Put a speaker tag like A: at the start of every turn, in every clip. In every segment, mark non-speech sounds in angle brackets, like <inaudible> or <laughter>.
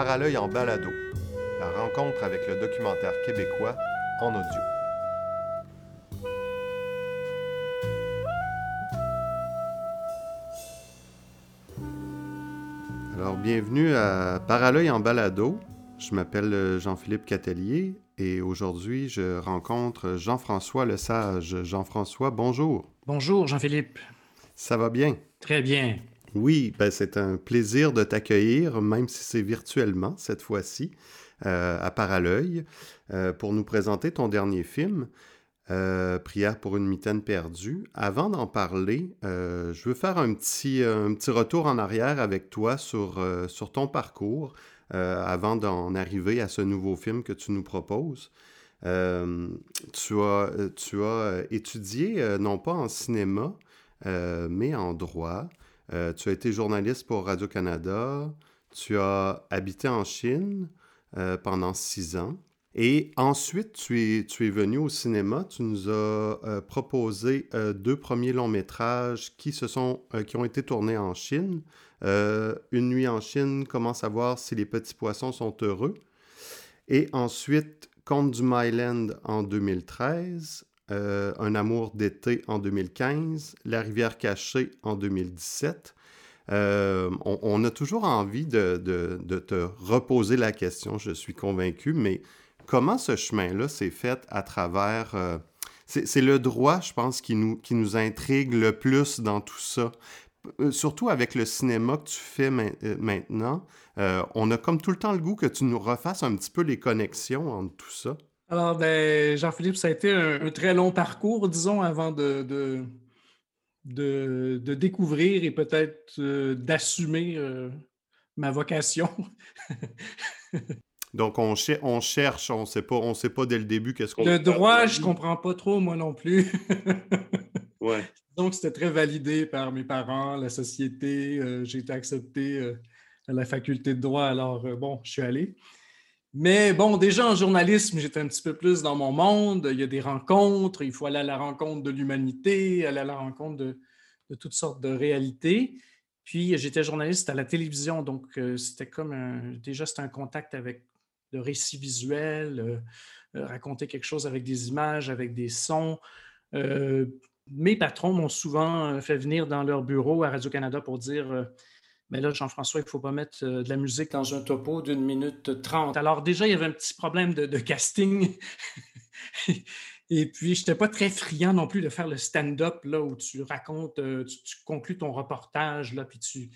A: Paralœil en balado, la rencontre avec le documentaire québécois en audio. Alors, bienvenue à Paralœil en balado. Je m'appelle Jean-Philippe Catelier et aujourd'hui, je rencontre Jean-François Lesage. Jean-François, bonjour.
B: Bonjour, Jean-Philippe.
A: Ça va bien?
B: Très bien.
A: Oui, ben c'est un plaisir de t'accueillir, même si c'est virtuellement cette fois-ci, euh, à Paralœil, euh, pour nous présenter ton dernier film, euh, Prière pour une mitaine perdue. Avant d'en parler, je veux faire un petit, retour en arrière avec toi sur, ton parcours, avant d'en arriver à ce nouveau film que tu nous proposes. tu as étudié, non pas en cinéma, mais en droit. Euh, tu as été journaliste pour Radio-Canada. Tu as habité en Chine euh, pendant six ans. Et ensuite, tu es, tu es venu au cinéma. Tu nous as euh, proposé deux premiers longs métrages qui, se sont, qui ont été tournés en Chine. Une nuit en Chine, Comment savoir si les petits poissons sont heureux? Et ensuite, Conte du Myland en 2013. Euh, Un amour d'été en 2015, La rivière cachée en 2017. Euh, on, a toujours envie de, te reposer la question, je suis convaincu, mais comment ce chemin-là s'est fait à travers... Euh, c'est le droit, je pense, qui nous, qui nous intrigue le plus dans tout ça. Surtout avec le cinéma que tu fais maintenant, on a comme tout le temps le goût que tu nous refasses un petit peu les connexions entre tout ça.
B: Alors, ben, Jean-Philippe, ça a été un, très long parcours, disons, avant de, de, de, découvrir et peut-être euh, d'assumer euh, ma vocation.
A: Donc, on, on cherche, on sait pas, on sait pas dès le début qu'est-ce qu'on
B: Le droit, je comprends pas trop, moi non plus. <laughs>
A: ouais.
B: Donc, c'était très validé par mes parents, la société. Euh, j'ai été accepté à la faculté de droit, alors bon, je suis allé. Mais bon, déjà en journalisme, j'étais un petit peu plus dans mon monde. Il y a des rencontres, il faut aller à la rencontre de l'humanité, aller à la rencontre de, toutes sortes de réalités. Puis j'étais journaliste à la télévision, donc euh, c'était comme un, déjà c'était un contact avec le récit visuel, euh, euh, raconter quelque chose avec des images, avec des sons. mes patrons m'ont souvent fait venir dans leur bureau à Radio-Canada pour dire mais là, Jean-François, il ne faut pas mettre euh, de la musique dans un topo d'une minute trente. Alors déjà, il y avait un petit problème de, casting. <laughs> Et puis, je n'étais pas très friand non plus de faire le stand-up, là, où tu racontes, euh, tu, conclus ton reportage, là, puis tu,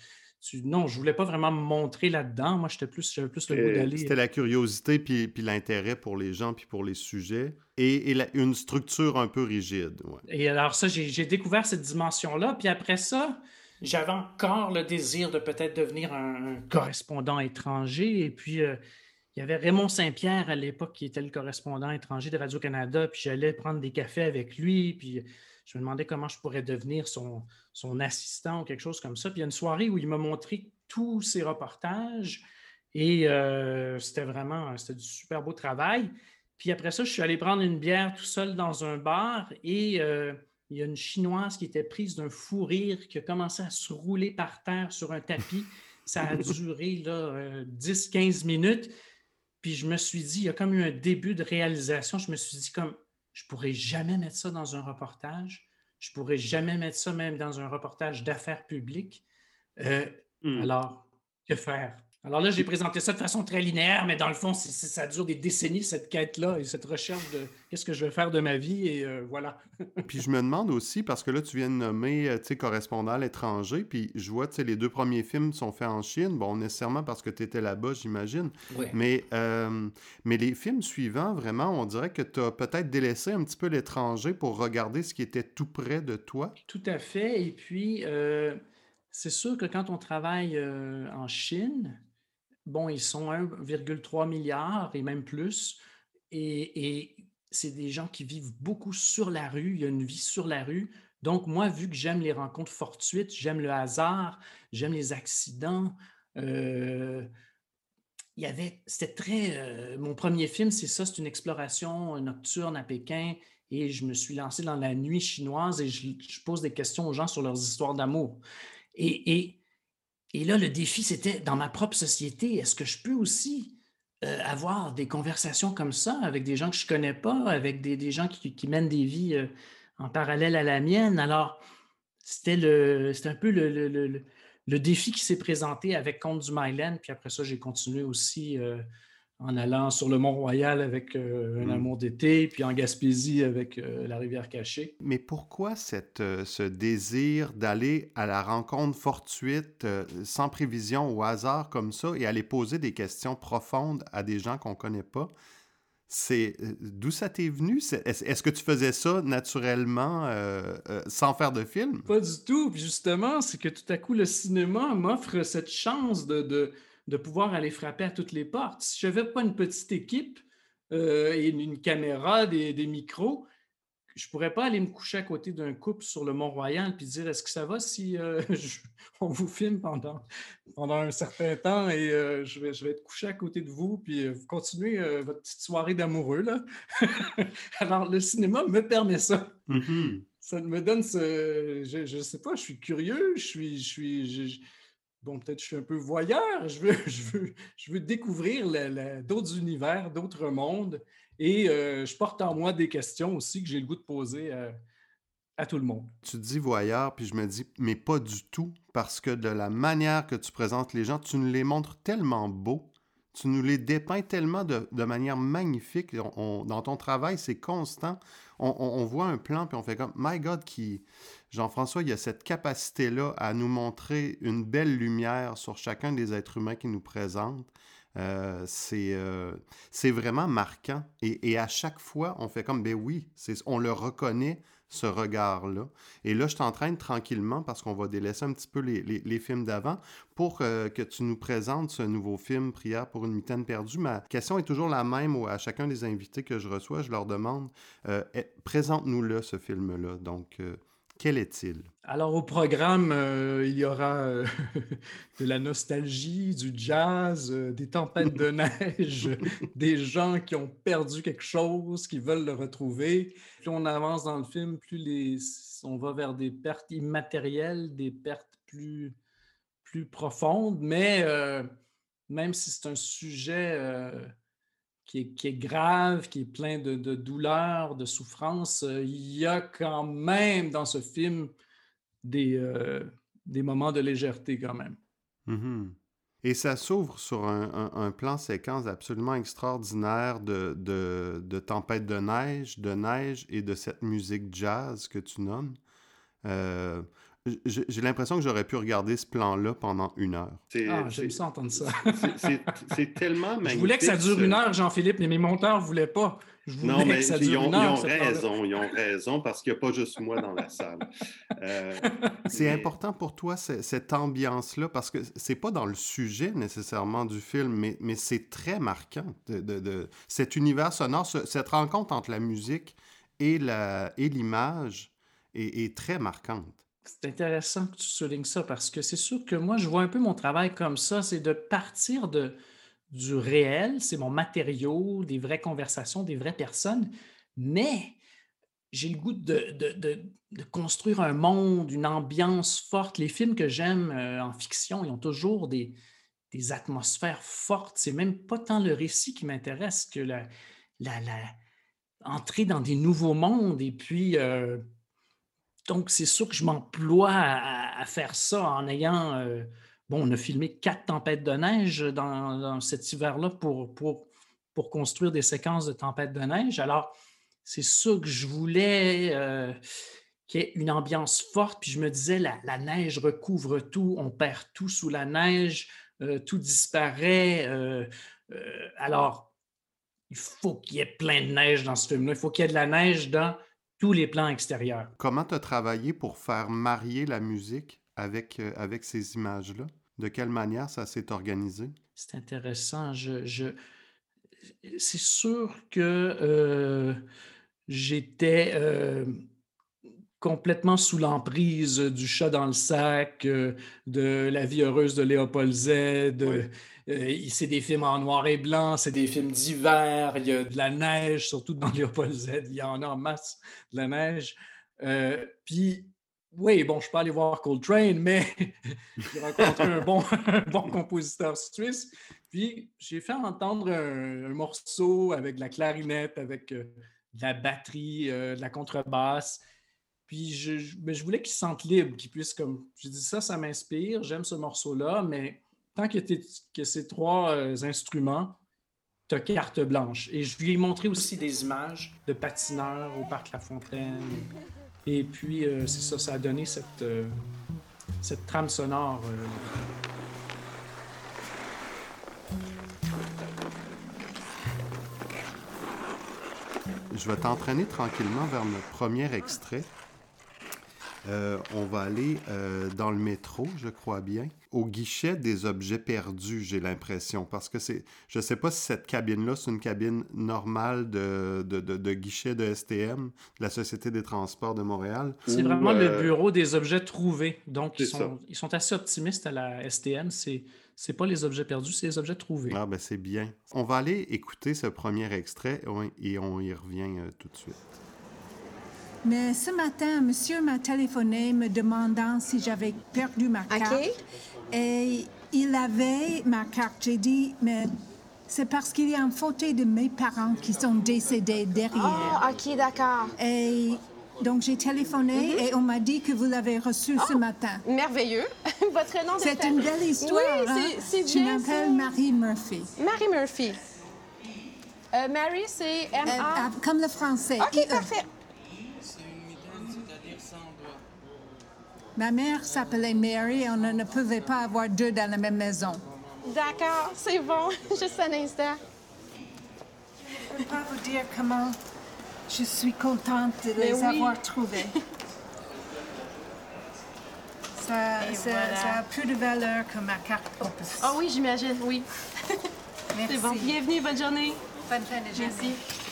B: non, je ne voulais pas vraiment me montrer là-dedans. Moi, j'étais plus, j'avais plus le goût d'aller.
A: C'était la curiosité, puis, puis l'intérêt pour les gens, puis pour les sujets, et, une structure un peu rigide.
B: Et alors ça, j'ai découvert cette dimension-là, puis après ça, j'avais encore le désir de peut-être devenir un, correspondant étranger. Et puis, euh, il y avait Raymond Saint-Pierre à l'époque qui était le correspondant étranger de Radio-Canada. Puis, j'allais prendre des cafés avec lui. Puis, je me demandais comment je pourrais devenir son, son assistant ou quelque chose comme ça. Puis, il y a une soirée où il m'a montré tous ses reportages. Et euh, c'était vraiment c'était du super beau travail. Puis après ça, je suis allé prendre une bière tout seul dans un bar et euh, il y a une Chinoise qui était prise d'un fou rire, qui a commencé à se rouler par terre sur un tapis. Ça a <laughs> duré 10-15 euh, minutes. Puis je me suis dit, il y a comme eu un début de réalisation. Je me suis dit, comme, je pourrais jamais mettre ça dans un reportage. Je pourrais jamais mettre ça même dans un reportage d'affaires publiques. Euh, hmm. Alors, que faire? Alors là, j'ai présenté ça de façon très linéaire, mais dans le fond, ça dure des décennies, cette quête-là et cette recherche de qu'est-ce que je vais faire de ma vie, et euh, voilà. <laughs>
A: puis je me demande aussi, parce que là, tu viens de nommer, euh, tu sais, correspondant à l'étranger, puis je vois, tu sais, les deux premiers films sont faits en Chine, bon, nécessairement parce que tu étais là-bas, j'imagine, mais, euh, mais les films suivants, vraiment, on dirait que tu as peut-être délaissé un petit peu l'étranger pour regarder ce qui était tout près de toi.
B: Tout à fait, et puis... C'est sûr que quand on travaille en Chine, bon, ils sont 1,3 milliard et même plus. Et, c'est des gens qui vivent beaucoup sur la rue. Il y a une vie sur la rue. Donc, moi, vu que j'aime les rencontres fortuites, j'aime le hasard, j'aime les accidents, euh, il y avait, c'était très, euh, mon premier film, c'est ça, c'est une exploration nocturne à Pékin et je me suis lancé dans la nuit chinoise et je, pose des questions aux gens sur leurs histoires d'amour. et Et là, le défi, c'était dans ma propre société, est-ce que je peux aussi euh, avoir des conversations comme ça avec des gens que je ne connais pas, avec des, gens qui, mènent des vies euh, en parallèle à la mienne? Alors, c'était un peu le, défi qui s'est présenté avec Comte du Myland. Puis après ça, j'ai continué aussi euh, en allant sur le Mont-Royal avec euh, Un hmm. amour d'été, puis en Gaspésie avec euh, La rivière cachée.
A: Mais pourquoi cette, euh, ce désir d'aller à la rencontre fortuite, sans prévision, au hasard comme ça, et aller poser des questions profondes à des gens qu'on ne connaît pas? C'est d'où ça t'est venu? Est-ce que tu faisais ça naturellement sans faire de film?
B: Pas du tout. Puis justement, c'est que tout à coup, le cinéma m'offre cette chance de de pouvoir aller frapper à toutes les portes. Si je n'avais pas une petite équipe euh, et une, caméra, des, micros, je ne pourrais pas aller me coucher à côté d'un couple sur le Mont-Royal et dire est-ce que ça va si euh, <laughs> on vous filme pendant, pendant un certain temps et euh, je, vais, je vais être couché à côté de vous puis vous continuez votre petite soirée d'amoureux. <laughs> Alors, le cinéma me permet ça. Mm-hmm. Ça me donne ce. Je ne sais pas, je suis curieux, je suis. Je suis bon, peut-être je suis un peu voyeur, je veux, <laughs> je veux, je veux découvrir d'autres univers, d'autres mondes, et euh, je porte en moi des questions aussi que j'ai le goût de poser à tout le monde.
A: Tu dis voyeur, puis je me dis, mais pas du tout, parce que de la manière que tu présentes les gens, tu nous les montres tellement beaux, tu nous les dépeins tellement de, manière magnifique. dans ton travail, c'est constant. On, on, voit un plan, puis on fait comme, my God, qui Jean-François, il y a cette capacité-là à nous montrer une belle lumière sur chacun des êtres humains qui nous présentent. Euh, euh, c'est vraiment marquant. Et, à chaque fois, on fait comme, ben oui, on le reconnaît, ce regard-là. Et là, je t'entraîne tranquillement, parce qu'on va délaisser un petit peu les, films d'avant, pour euh, que tu nous présentes ce nouveau film, Prière pour une mitaine perdue. Ma question est toujours la même à chacun des invités que je reçois. Je leur demande, présente-nous-le, ce film-là. Donc, quel est-il?
B: Alors, au programme, euh, il y aura euh, <laughs> de la nostalgie, du jazz, euh, des tempêtes de neige, <laughs> des gens qui ont perdu quelque chose, qui veulent le retrouver. Plus on avance dans le film, plus les... on va vers des pertes immatérielles, des pertes plus, plus profondes. Mais même si c'est un sujet qui est, grave, qui est plein de, de douleur, de souffrance, euh, il y a quand même dans ce film des, euh, moments de légèreté quand même.
A: Mm-hmm. Et ça s'ouvre sur un, plan séquence absolument extraordinaire de, tempête de neige, de neige et de cette musique jazz que tu nommes. Euh, j'ai l'impression que j'aurais pu regarder ce plan-là pendant une heure.
B: Ah, j'aime ça entendre ça.
A: c'est tellement magnifique.
B: Je voulais que ça dure une heure, Jean-Philippe, mais mes monteurs ne voulaient pas.
A: non, mais ils, ont, raison, ils ont raison, parce qu'il n'y a pas juste moi dans la salle. Euh, <laughs> c'est important pour toi, cette ambiance-là, parce que c'est pas dans le sujet nécessairement du film, mais, mais c'est très marquant, de, de, cet univers sonore, cette rencontre entre la musique et l'image est, est très marquante.
B: C'est intéressant que tu soulignes ça parce que c'est sûr que moi, je vois un peu mon travail comme ça, c'est de partir de, du réel, c'est mon matériau, des vraies conversations, des vraies personnes, mais j'ai le goût de, construire un monde, une ambiance forte. Les films que j'aime euh, en fiction, ils ont toujours des, atmosphères fortes. C'est même pas tant le récit qui m'intéresse que la, la, entrer dans des nouveaux mondes et puis euh, donc, c'est sûr que je m'emploie à, faire ça en ayant. Euh, bon, on a filmé quatre tempêtes de neige dans, cet hiver-là pour, pour, pour construire des séquences de tempêtes de neige. Alors, c'est ça que je voulais euh, qu'il y ait une ambiance forte. Puis je me disais, la, neige recouvre tout, on perd tout sous la neige, euh, tout disparaît. alors, il faut qu'il y ait plein de neige dans ce film-là. Il faut qu'il y ait de la neige dans les plans extérieurs.
A: Comment tu as travaillé pour faire marier la musique avec, euh, avec ces images-là? De quelle manière ça s'est organisé?
B: C'est intéressant. Je, je... C'est sûr que euh, j'étais euh, complètement sous l'emprise du chat dans le sac, de La vie heureuse de Léopold Z, euh, c'est des films en noir et blanc, c'est des films d'hiver, il y a de la neige, surtout dans <laughs> Léopold Z, il y en a en masse de la neige. Euh, puis oui, bon, je peux aller voir Coltrane, mais <laughs> j'ai rencontré un bon, <laughs> bon compositeur suisse. Puis j'ai fait entendre un, morceau avec de la clarinette, avec euh, de la batterie, euh, de la contrebasse. Je, je voulais qu'il se sente libre, qu'il puisse comme. J'ai dit ça, ça m'inspire, j'aime ce morceau-là, mais tant que, que ces trois euh, instruments, tu as carte blanche. Et je lui ai montré aussi des images de patineurs au Parc La Fontaine. Et puis, euh, c'est ça, ça a donné cette, euh, cette trame sonore.
A: Je vais t'entraîner tranquillement vers le premier extrait. Euh, on va aller euh, dans le métro, je crois bien, au guichet des objets perdus, j'ai l'impression, parce que c'est, je ne sais pas si cette cabine-là, c'est une cabine normale de, de, guichet de STM, de la Société des Transports de Montréal.
B: C'est vraiment le euh, bureau des objets trouvés. Donc, ils sont, ils sont, assez optimistes à la STM. C'est c'est pas les objets perdus, c'est les objets trouvés.
A: Ah, ben c'est bien. On va aller écouter ce premier extrait et on y revient tout de suite.
C: Mais ce matin, monsieur m'a téléphoné me demandant si j'avais perdu ma carte. Et il avait ma carte. J'ai dit, mais c'est parce qu'il y a un photo de mes parents qui sont décédés derrière.
D: Ah, OK, d'accord.
C: Et donc, j'ai téléphoné mhm. et on m'a dit que vous l'avez reçu ce oh, matin.
D: Merveilleux. <laughs> Votre nom
C: C'est une belle histoire. Oui,
D: hein? c'est
C: Je m'appelle Marie Murphy.
D: Marie Murphy. Euh, Mary, c'est M-A... Euh,
C: euh, comme le français.
D: OK, parfait.
C: Ma mère s'appelait Mary et on ne pouvait pas avoir deux dans la même maison.
D: D'accord, c'est bon. <laughs> Juste un instant.
C: Je ne peux pas vous dire comment je suis contente de les avoir trouvés. <laughs> Ça, ça, a plus de valeur que ma carte Opus.
D: Ah oui, j'imagine, oui. Merci. <laughs> C'est bon. Bienvenue, bonne journée.
C: Bonne fin de journée. Merci.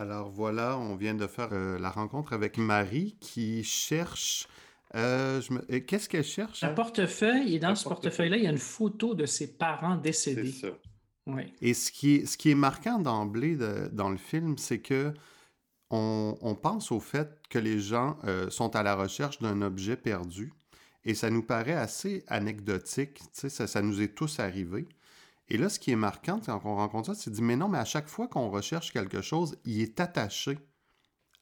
A: Alors voilà, on vient de faire euh, la rencontre avec Marie qui cherche. Euh, qu'est-ce qu'elle cherche?
B: Un portefeuille, et dans ce portefeuille-là, il y a une photo de ses parents décédés.
A: C'est ça. Et ce qui est, ce qui est marquant d'emblée dans le film, c'est que on, pense au fait que les gens euh, sont à la recherche d'un objet perdu. Et ça nous paraît assez anecdotique, ça, ça nous est tous arrivé. Et là, ce qui est marquant quand on rencontre ça, c'est de dire, mais non, mais à chaque fois qu'on recherche quelque chose, il est attaché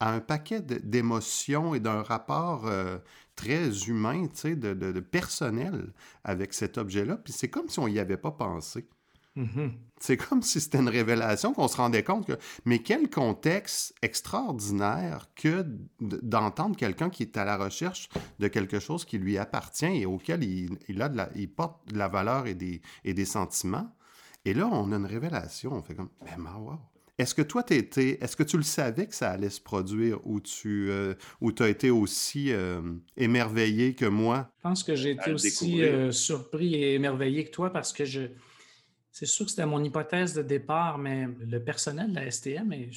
A: à un paquet d'émotions et d'un rapport euh, très humain, de, de, de, personnel avec cet objet-là. Puis c'est comme si on n'y avait pas pensé. Mm-hmm. C'est comme si c'était une révélation qu'on se rendait compte que, mais quel contexte extraordinaire que d'entendre quelqu'un qui est à la recherche de quelque chose qui lui appartient et auquel il, a de la, il porte de la valeur et des, et des sentiments. Et là, on a une révélation. On fait comme, mais wow. Est-ce que toi, étais, est-ce que tu le savais que ça allait se produire ou tu euh, as été aussi euh, émerveillé que moi?
B: Je pense que j'ai été aussi euh, surpris et émerveillé que toi parce que je, c'est sûr que c'était mon hypothèse de départ, mais le personnel de la STM est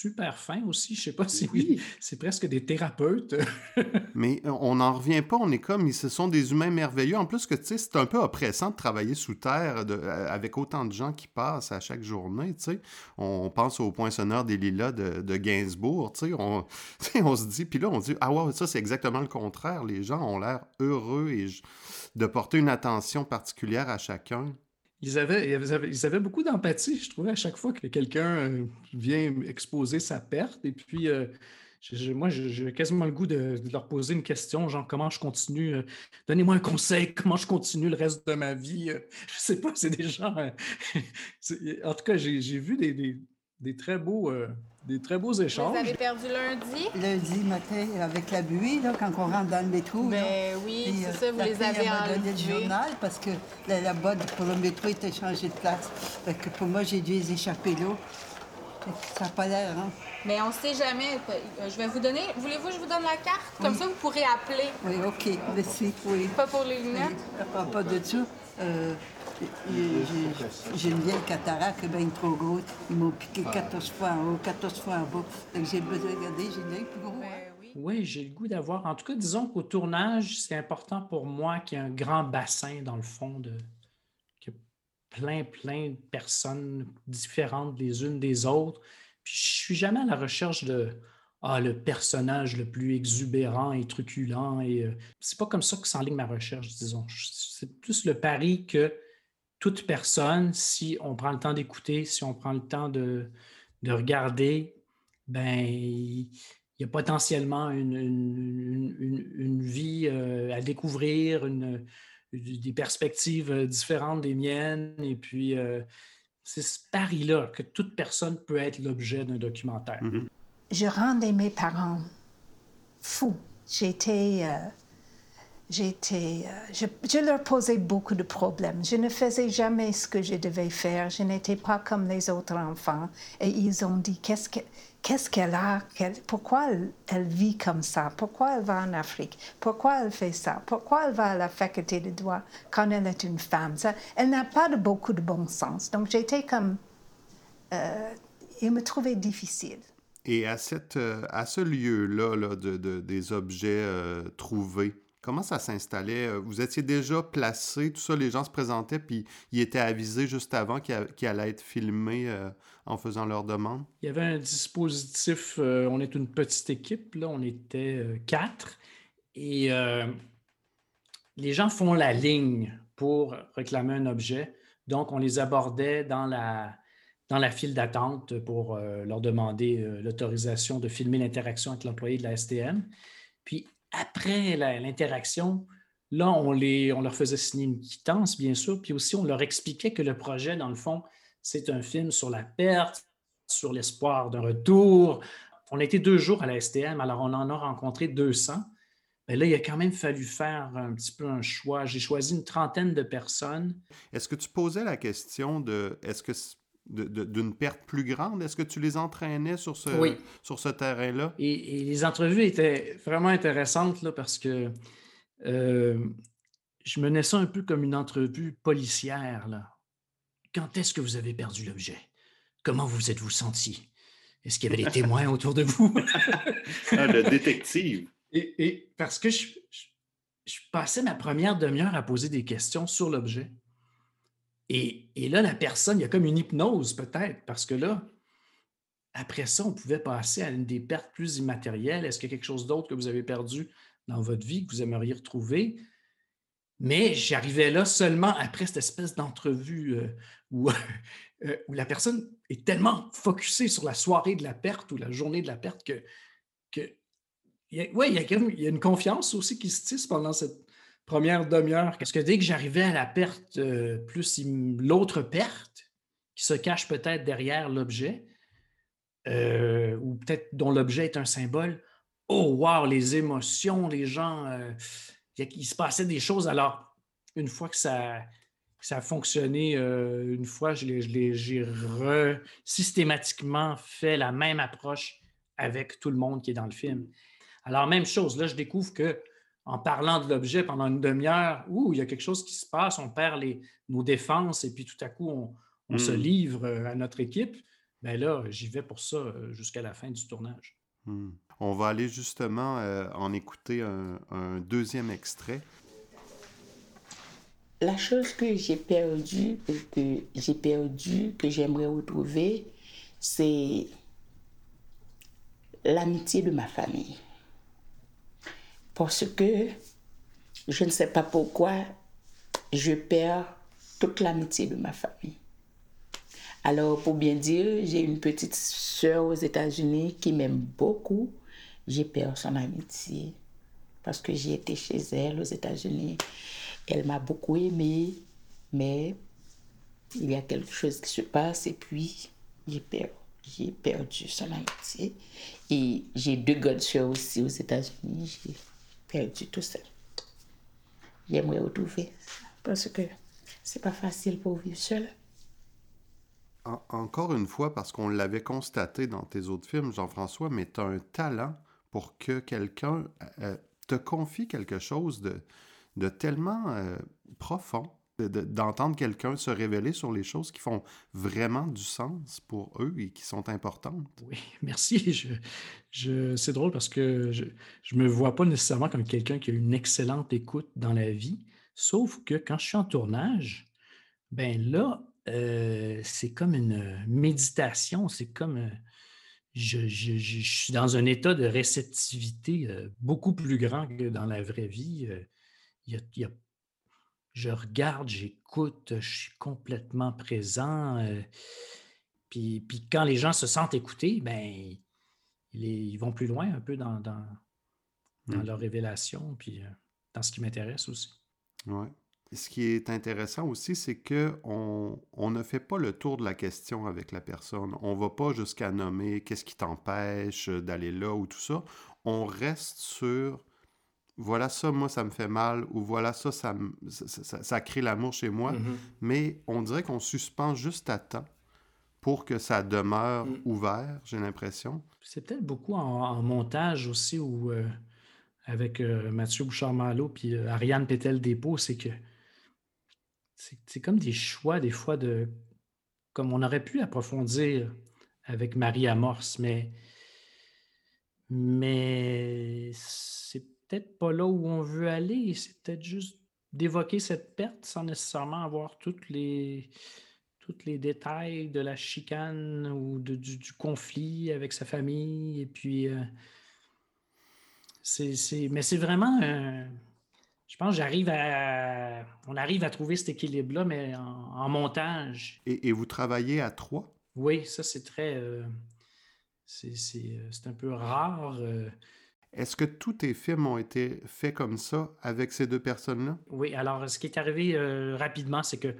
B: super fin aussi. Je sais pas <laughs> si oui. c'est presque des thérapeutes. <laughs>
A: mais on n'en revient pas. On est comme, ce sont des humains merveilleux. En plus que, tu sais, c'est un peu oppressant de travailler sous terre euh, avec autant de gens qui passent à chaque journée, tu sais. On pense au point sonore des lilas de, de Gainsbourg, tu sais. On, <laughs> on se dit, puis là, on dit, ah ouais, ça, c'est exactement le contraire. Les gens ont l'air heureux et de porter une attention particulière à chacun
B: ils avaient, ils avaient, beaucoup d'empathie, je trouvais, à chaque fois que quelqu'un euh, vient exposer sa perte. Et puis, euh, moi, j'ai quasiment le goût de, leur poser une question, genre comment je continue, euh, donnez-moi un conseil, <laughs> comment je continue le reste de ma vie. je sais pas, c'est des gens. <laughs> en tout cas, j'ai vu des, très beaux des très beaux échanges.
D: Vous avez perdu lundi?
C: Lundi matin, avec la buée, là, quand on rentre dans le métro.
D: Mais ben oui, c'est ça, vous les avez enlevés. donné
C: le journal parce que la, la botte pour le métro était changée de place. Fait que pour moi, j'ai dû les échapper là. Ça n'a pas l'air, hein?
D: Mais on ne sait jamais. Je vais vous donner. Voulez-vous que je vous donne la carte? Comme ça, vous pourrez appeler.
C: Oui, OK. Merci. Oui.
D: Pas pour les lunettes?
C: Pas, pas de tout. Euh, j'ai une vieille cataracte bien trop grosse. Ils m'ont piqué 14 fois en haut, 14 fois en bas. Donc j'ai besoin de regarder, j'ai l'œil plus gros. Ben
B: oui, j'ai le goût d'avoir. En tout cas, disons qu'au tournage, c'est important pour moi qu'il y ait un grand bassin dans le fond de. que plein, plein de personnes différentes les unes des autres. Puis je suis jamais à la recherche de ah, le personnage le plus exubérant et truculent. Et euh, c'est pas comme ça que s'enligne ma recherche, disons. C'est plus le pari que toute personne, si on prend le temps d'écouter, si on prend le temps de, de regarder, ben il y a potentiellement une, une, vie euh, à découvrir, une, des perspectives euh, différentes des miennes. Et puis, c'est ce pari-là que toute personne peut être l'objet d'un documentaire. Mm-hmm
C: je rendais mes parents fous. J'étais. Euh, j'étais. Euh, je, leur posais beaucoup de problèmes. Je ne faisais jamais ce que je devais faire. Je n'étais pas comme les autres enfants. Et ils ont dit qu'est-ce que. Qu'est-ce qu'elle a? pourquoi elle, vit comme ça? Pourquoi elle va en Afrique? Pourquoi elle fait ça? Pourquoi elle va à la faculté de droit quand elle est une femme? Ça, elle n'a pas beaucoup de bon sens. Donc j'étais comme... Euh, il me trouvait difficile.
A: Et à, cette, euh, à ce lieu-là là, de, de, des objets trouvés, comment ça s'installait? Euh, vous étiez déjà placé, tout ça, les gens se présentaient, puis ils étaient avisés juste avant qu'ils allaient être filmés en faisant leur demande?
B: Il y avait un dispositif, on est une petite équipe, là, on était quatre, et les gens font la ligne pour réclamer un objet. Donc, on les abordait dans la, dans la file d'attente pour euh, leur demander euh, l'autorisation de filmer l'interaction avec l'employé de la STM. Puis après l'interaction, là, on, leur faisait signer une quittance, bien sûr, puis aussi on leur expliquait que le projet, dans le fond, c'est un film sur la perte, sur l'espoir d'un retour. On a été deux jours à la STM, alors on en a rencontré 200. Mais là, il a quand même fallu faire un petit peu un choix. J'ai choisi une trentaine de personnes.
A: Est-ce que tu posais la question de est-ce que d'une perte plus grande? Est-ce que tu les entraînais sur ce, sur ce terrain-là?
B: Et, les entrevues étaient vraiment intéressantes là, parce que euh, je menais ça un peu comme une entrevue policière. Là. Quand est-ce que vous avez perdu l'objet? Comment vous êtes-vous senti? Est-ce qu'il y avait des témoins <laughs> autour de vous?
A: ah, le détective.
B: Et, parce que je, je passais ma première demi-heure à poser des questions sur l'objet. Et, là, la personne, il y a comme une hypnose peut-être, parce que là, après ça, on pouvait passer à une des pertes plus immatérielles. Est-ce qu'il y a quelque chose d'autre que vous avez perdu dans votre vie que vous aimeriez retrouver? Mais j'arrivais là seulement après cette espèce d'entrevue euh, <laughs> euh, où, la personne est tellement focusée sur la soirée de la perte ou la journée de la perte que, oui, y, a, il y a une confiance aussi qui se tisse pendant cette, première demi-heure. Parce que dès que j'arrivais à la perte, euh, plus l'autre perte, qui se cache peut-être derrière l'objet, euh, ou peut-être dont l'objet est un symbole, oh wow, les émotions, les gens, euh, il se passait des choses. Alors, une fois que ça, ça a fonctionné, une fois, j'ai systématiquement fait la même approche avec tout le monde qui est dans le film. Alors, même chose, là, je découvre que en parlant de l'objet pendant une demi-heure, où il y a quelque chose qui se passe, on perd les, nos défenses et puis tout à coup, on, se hmm. livre euh, à notre équipe. Bien là, j'y vais pour ça euh, jusqu'à la fin du tournage.
A: Hmm. On va aller justement euh, en écouter un, deuxième extrait.
E: La chose que j'ai perdue, que j'ai perdu, que j'aimerais retrouver, c'est l'amitié de ma famille parce que je ne sais pas pourquoi je perds toute l'amitié de ma famille. Alors, pour bien dire, j'ai une petite soeur aux États-Unis qui m'aime beaucoup. J'ai perdu son amitié parce que j'ai été chez elle aux États-Unis. Elle m'a beaucoup aimé, mais il y a quelque chose qui se passe et puis j'ai perdu, son amitié. Et j'ai deux grandes soeurs aussi aux États-Unis perdu tout seul. J'aimerais retrouver parce que c'est pas facile pour vivre seul.
A: encore une fois, parce qu'on l'avait constaté dans tes autres films, Jean-François, mais tu as un talent pour que quelqu'un euh, te confie quelque chose de, de tellement euh, profond d'entendre quelqu'un se révéler sur les choses qui font vraiment du sens pour eux et qui sont importantes.
B: Oui, <laughs> merci. Je, je, c'est drôle parce que je ne me vois pas nécessairement comme quelqu'un qui a une excellente écoute dans la vie, sauf que quand je suis en tournage, ben là, euh, c'est comme une méditation, c'est comme... Euh, je, suis dans un état de réceptivité euh, beaucoup plus grand que dans la vraie vie. Euh, je regarde, j'écoute, je suis complètement présent. Euh, puis, puis, quand les gens se sentent écoutés, ben, ils, vont plus loin un peu dans, dans, mmh. leur révélation, puis dans ce qui m'intéresse aussi.
A: Ouais ce qui est intéressant aussi, c'est qu'on on ne fait pas le tour de la question avec la personne. On ne va pas jusqu'à nommer qu'est-ce qui t'empêche d'aller là ou tout ça. On reste sur voilà ça, moi, ça me fait mal, ou voilà ça, ça, ça, crée l'amour chez moi. Mm-hmm. Mais on dirait qu'on suspend juste à temps pour que ça demeure mm. ouvert, j'ai l'impression.
B: C'est peut-être beaucoup en, montage aussi, ou euh, avec euh, Mathieu Bouchard-Malo puis euh, Ariane Pétel-Dépôt, c'est que c'est comme des choix, des fois, de comme on aurait pu approfondir avec Marie Amorce, mais, mais peut-être pas là où on veut aller. C'est peut-être juste d'évoquer cette perte sans nécessairement avoir toutes les, tous les détails de la chicane ou du, conflit avec sa famille. Et puis, euh, c'est, mais c'est vraiment un je pense j'arrive à. On arrive à trouver cet équilibre-là, mais en, montage.
A: Et, vous travaillez à trois?
B: Oui, ça, c'est très. Euh, c'est un peu rare. Euh.
A: Est-ce que tous tes films ont été faits comme ça avec ces deux personnes-là?
B: Oui, alors ce qui est arrivé euh, rapidement, c'est que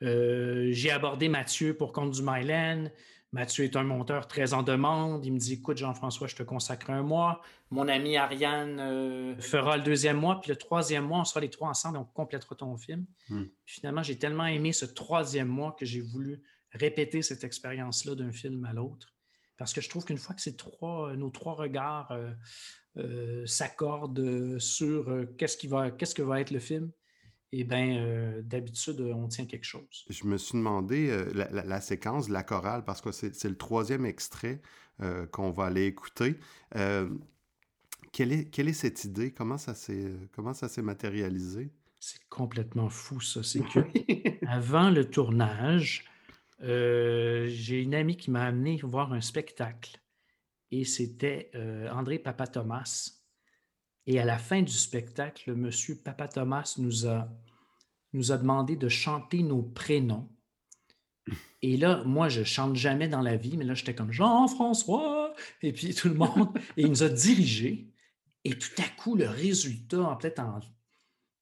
B: j'ai abordé Mathieu pour Compte du Myland. Mathieu est un monteur très en demande. Il me dit Écoute, Jean-François, je te consacre un mois. Mon ami Ariane euh, fera le deuxième mois. Puis le troisième mois, on sera les trois ensemble et on complétera ton film. Hmm. finalement, j'ai tellement aimé ce troisième mois que j'ai voulu répéter cette expérience-là d'un film à l'autre. Parce que je trouve qu'une fois que ces trois, nos trois regards euh, euh, s'accordent sur qu'est-ce, qui va, qu'est-ce que va être le film, eh bien, euh, d'habitude, on tient quelque chose.
A: Je me suis demandé euh, la, séquence de la chorale, parce que c'est le troisième extrait euh, qu'on va aller écouter. Quelle est, quelle, est, cette idée? Comment ça s'est matérialisé?
B: C'est complètement fou, ça. C'est <laughs> que avant le tournage, j'ai une amie qui m'a amené voir un spectacle. Et c'était André Papa Thomas, et à la fin du spectacle, M. Papa Thomas nous a, nous a demandé de chanter nos prénoms. Et là, moi, je chante jamais dans la vie, mais là, j'étais comme Jean-François, et puis tout le monde, et il nous a dirigés. Et tout à coup, le résultat, en peut-être en,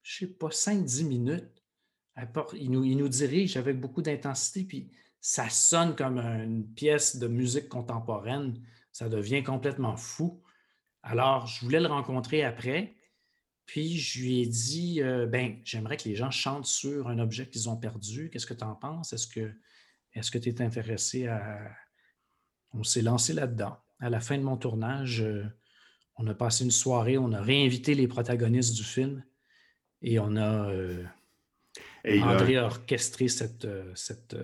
B: je sais pas, 5-10 minutes, il nous, il nous dirige avec beaucoup d'intensité, puis ça sonne comme une pièce de musique contemporaine. Ça devient complètement fou. Alors, je voulais le rencontrer après. Puis, je lui ai dit, euh, ben, j'aimerais que les gens chantent sur un objet qu'ils ont perdu. Qu'est-ce que tu en penses? Est-ce que est tu es intéressé à... On s'est lancé là-dedans. À la fin de mon tournage, euh, on a passé une soirée, on a réinvité les protagonistes du film et on a... Euh, André a orchestré cette, cette,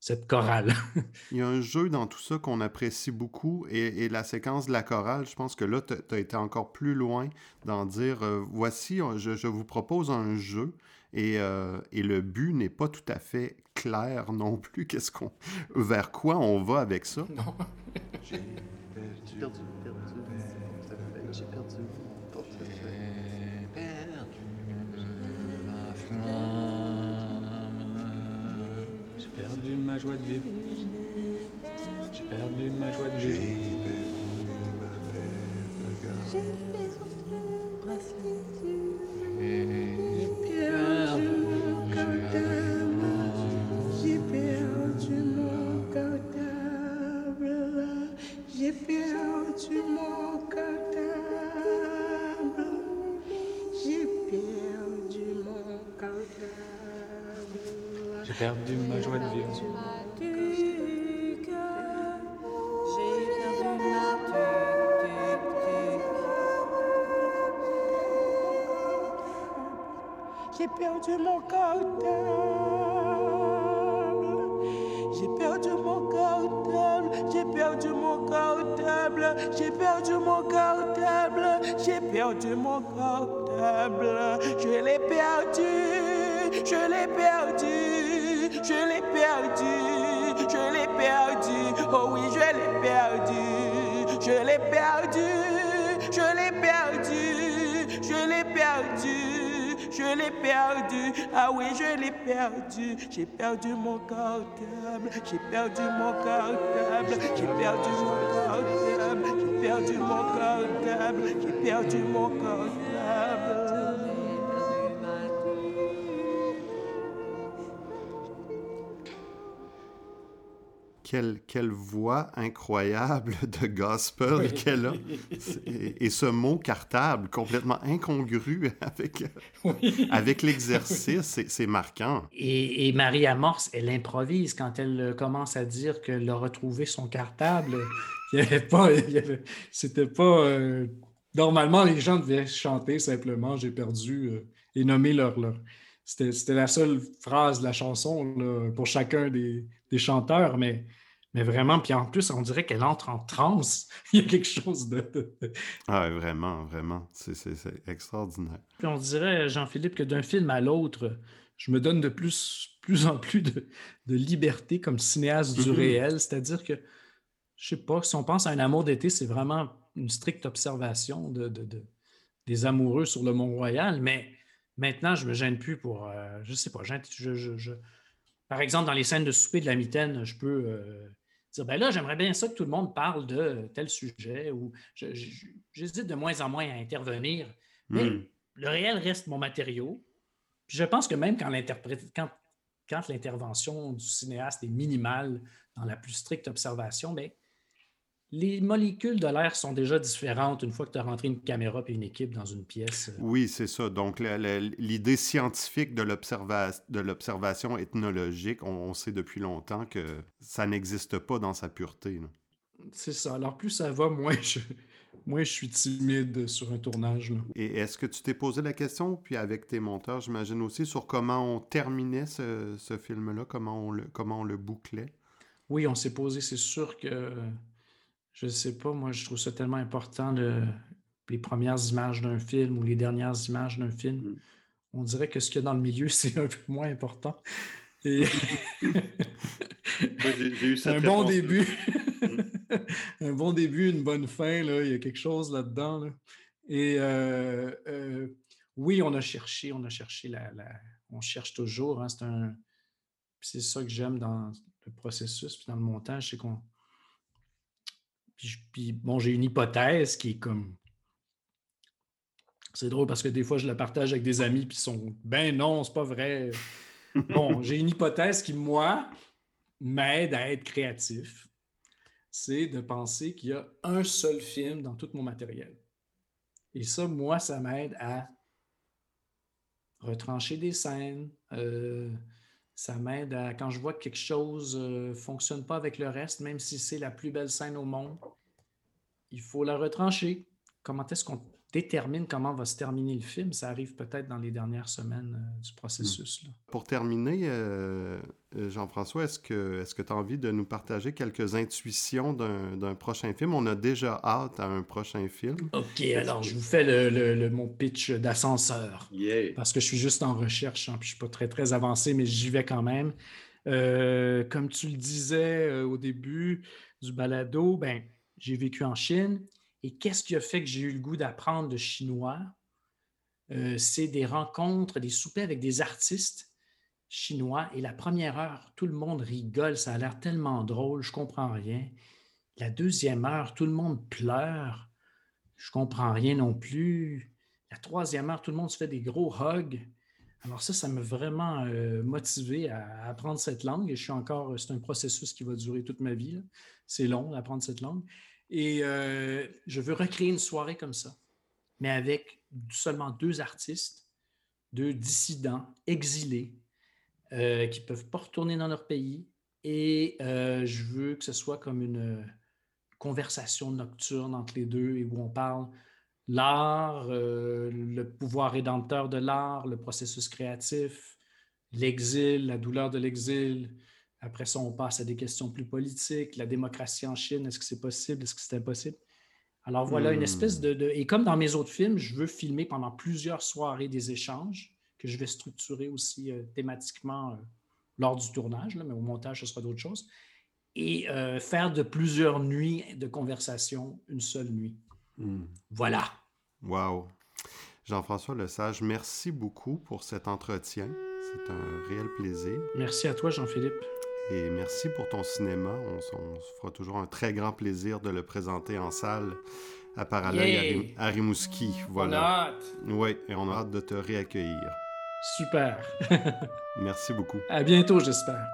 B: cette chorale. <laughs>
A: Il y a un jeu dans tout ça qu'on apprécie beaucoup et, la séquence de la chorale, je pense que là, tu as été encore plus loin d'en dire euh, voici, je, vous propose un jeu et, euh, et le but n'est pas tout à fait clair <laughs> non plus. Qu'est-ce qu'on, vers quoi on va avec ça
B: Non. <laughs>
A: J'ai perdu, perdu, J'ai perdu.
B: perdu ma joie de vivre. J'ai perdu ma joie de vivre. J'ai perdu mon cartable. Perdu ma joie de vivre. J'ai perdu mon cartable. J'ai perdu mon cartable. J'ai perdu mon cartable. J'ai perdu mon cartable. J'ai perdu mon cartable. Je l'ai perdu. Je l'ai perdu. Je l'ai perdu. Je l'ai perdu. Oh oui, je l'ai perdu.
F: l'ai perdu, je l'ai perdu, je l'ai perdu, je l'ai perdu. Ah oui, je l'ai perdu. J'ai perdu mon cartable, j'ai perdu mon cartable, j'ai perdu mon cartable, j'ai perdu mon cartable, j'ai perdu mon cartable.
A: Quelle, voix incroyable <laughs> de gospel qu'elle a. Et, ce mot cartable, complètement incongru <laughs> avec, avec l'exercice, c'est marquant.
B: Et, Marie Amorce, elle improvise quand elle euh, commence à dire qu'elle a retrouvé son cartable. Il n'y avait pas. C'était pas. Euh, normalement, les gens devaient chanter simplement J'ai perdu euh, et nommer leur. leur... C'était la seule phrase de la chanson pour chacun des, des chanteurs, mais mais vraiment, puis en plus, on dirait qu'elle entre en transe. <laughs> Il y a quelque chose de.
A: ah, vraiment, vraiment. C'est extraordinaire.
B: Puis on dirait, Jean-Philippe, que d'un film à l'autre, je me donne de plus, plus en plus de, liberté comme cinéaste du mm-hmm. réel. C'est-à-dire que, je sais pas, si on pense à un amour d'été, c'est vraiment une stricte observation de, des amoureux sur le Mont-Royal. Mais maintenant, je me gêne plus pour. Euh, je sais pas, je, par exemple, dans les scènes de souper de la mitaine, je peux. Euh, dire ben là, j'aimerais bien ça que tout le monde parle de tel sujet ou j'hésite de moins en moins à intervenir. Mais hmm. le réel reste mon matériau. je pense que même quand quand, quand l'intervention du cinéaste est minimale dans la plus stricte observation, bien, les molécules de l'air sont déjà différentes une fois que tu as rentré une caméra et une équipe dans une pièce.
A: Oui, c'est ça. Donc, l'idée scientifique de l'observation ethnologique, on, sait depuis longtemps que ça n'existe pas dans sa pureté.
B: C'est ça. Alors, plus ça va, moins je, je suis timide sur un tournage.
A: Et est-ce que tu t'es posé la question, puis avec tes monteurs, j'imagine aussi, sur comment on terminait ce, film-là, comment, on le, comment on le bouclait?
B: Oui, on s'est posé, c'est sûr que je ne sais pas, moi, je trouve ça tellement important, les premières images d'un film ou les dernières images d'un film. Mm. On dirait que ce qu'il y a dans le milieu, <laughs> c'est un peu moins important. Et... <laughs> un bon début. Mm. <laughs> un bon début, une bonne fin, là. il y a quelque chose là-dedans. Et euh, euh, oui, on a cherché, on a cherché la. On cherche toujours. Hein, c'est un. C'est ça que j'aime dans le processus, puis dans le montage, c'est qu'on puis, bon, j'ai une hypothèse qui est comme. C'est drôle parce que des fois, je la partage avec des amis, puis ils sont ben non, c'est pas vrai. <laughs> bon, j'ai une hypothèse qui, moi, m'aide à être créatif. C'est de penser qu'il y a un seul film dans tout mon matériel. Et ça, moi, ça m'aide à retrancher des scènes, euh, ça m'aide à, quand je vois que quelque chose ne euh, fonctionne pas avec le reste, même si c'est la plus belle scène au monde, il faut la retrancher. Comment est-ce qu'on détermine comment va se terminer le film? Ça arrive peut-être dans les dernières semaines euh, du processus.
A: Pour terminer, euh, Jean-François, est-ce que tu as envie de nous partager quelques intuitions d'un prochain film? On a déjà hâte à un prochain film.
B: OK, alors je vous fais le, mon pitch d'ascenseur. Parce que je suis juste en recherche, hein, puis je ne suis pas très, très avancé, mais j'y vais quand même. Euh, comme tu le disais au début du balado, ben, j'ai vécu en Chine. Et qu'est-ce qui a fait que j'ai eu le goût d'apprendre le chinois? c'est des rencontres, des soupers avec des artistes chinois et la première heure, tout le monde rigole, ça a l'air tellement drôle, je comprends rien. La deuxième heure, tout le monde pleure, je comprends rien non plus. La troisième heure, tout le monde se fait des gros hugs. Alors ça, ça m'a vraiment euh, motivé à apprendre cette langue et je suis encore, c'est un processus qui va durer toute ma vie. C'est long d'apprendre cette langue. Et euh, je veux recréer une soirée comme ça, mais avec seulement deux artistes, deux dissidents exilés euh, qui ne peuvent pas retourner dans leur pays. Et euh, je veux que ce soit comme une conversation nocturne entre les deux et où on parle l'art, le pouvoir rédempteur de l'art, le processus créatif, l'exil, la douleur de l'exil. Après ça, on passe à des questions plus politiques, la démocratie en Chine, est-ce que c'est possible, est-ce que c'est impossible? Alors voilà, une espèce hmm. de, Et comme dans mes autres films, je veux filmer pendant plusieurs soirées des échanges que je vais structurer aussi euh, thématiquement euh, lors du tournage, mais au montage, ce sera d'autres choses. et euh, faire de plusieurs nuits de conversation une seule nuit.
A: Hmm.
B: Voilà.
A: Wow. Jean-François Lesage, merci beaucoup pour cet entretien. C'est un réel plaisir.
B: Merci à toi, Jean-Philippe.
A: Et merci pour ton cinéma. On, se fera toujours un très grand plaisir de le présenter en salle à Parallèle à, Rimouski. Voilà.
B: On a hâte.
A: Oui, et on a hâte de te réaccueillir.
B: Super. <laughs>
A: merci beaucoup.
B: À bientôt, j'espère.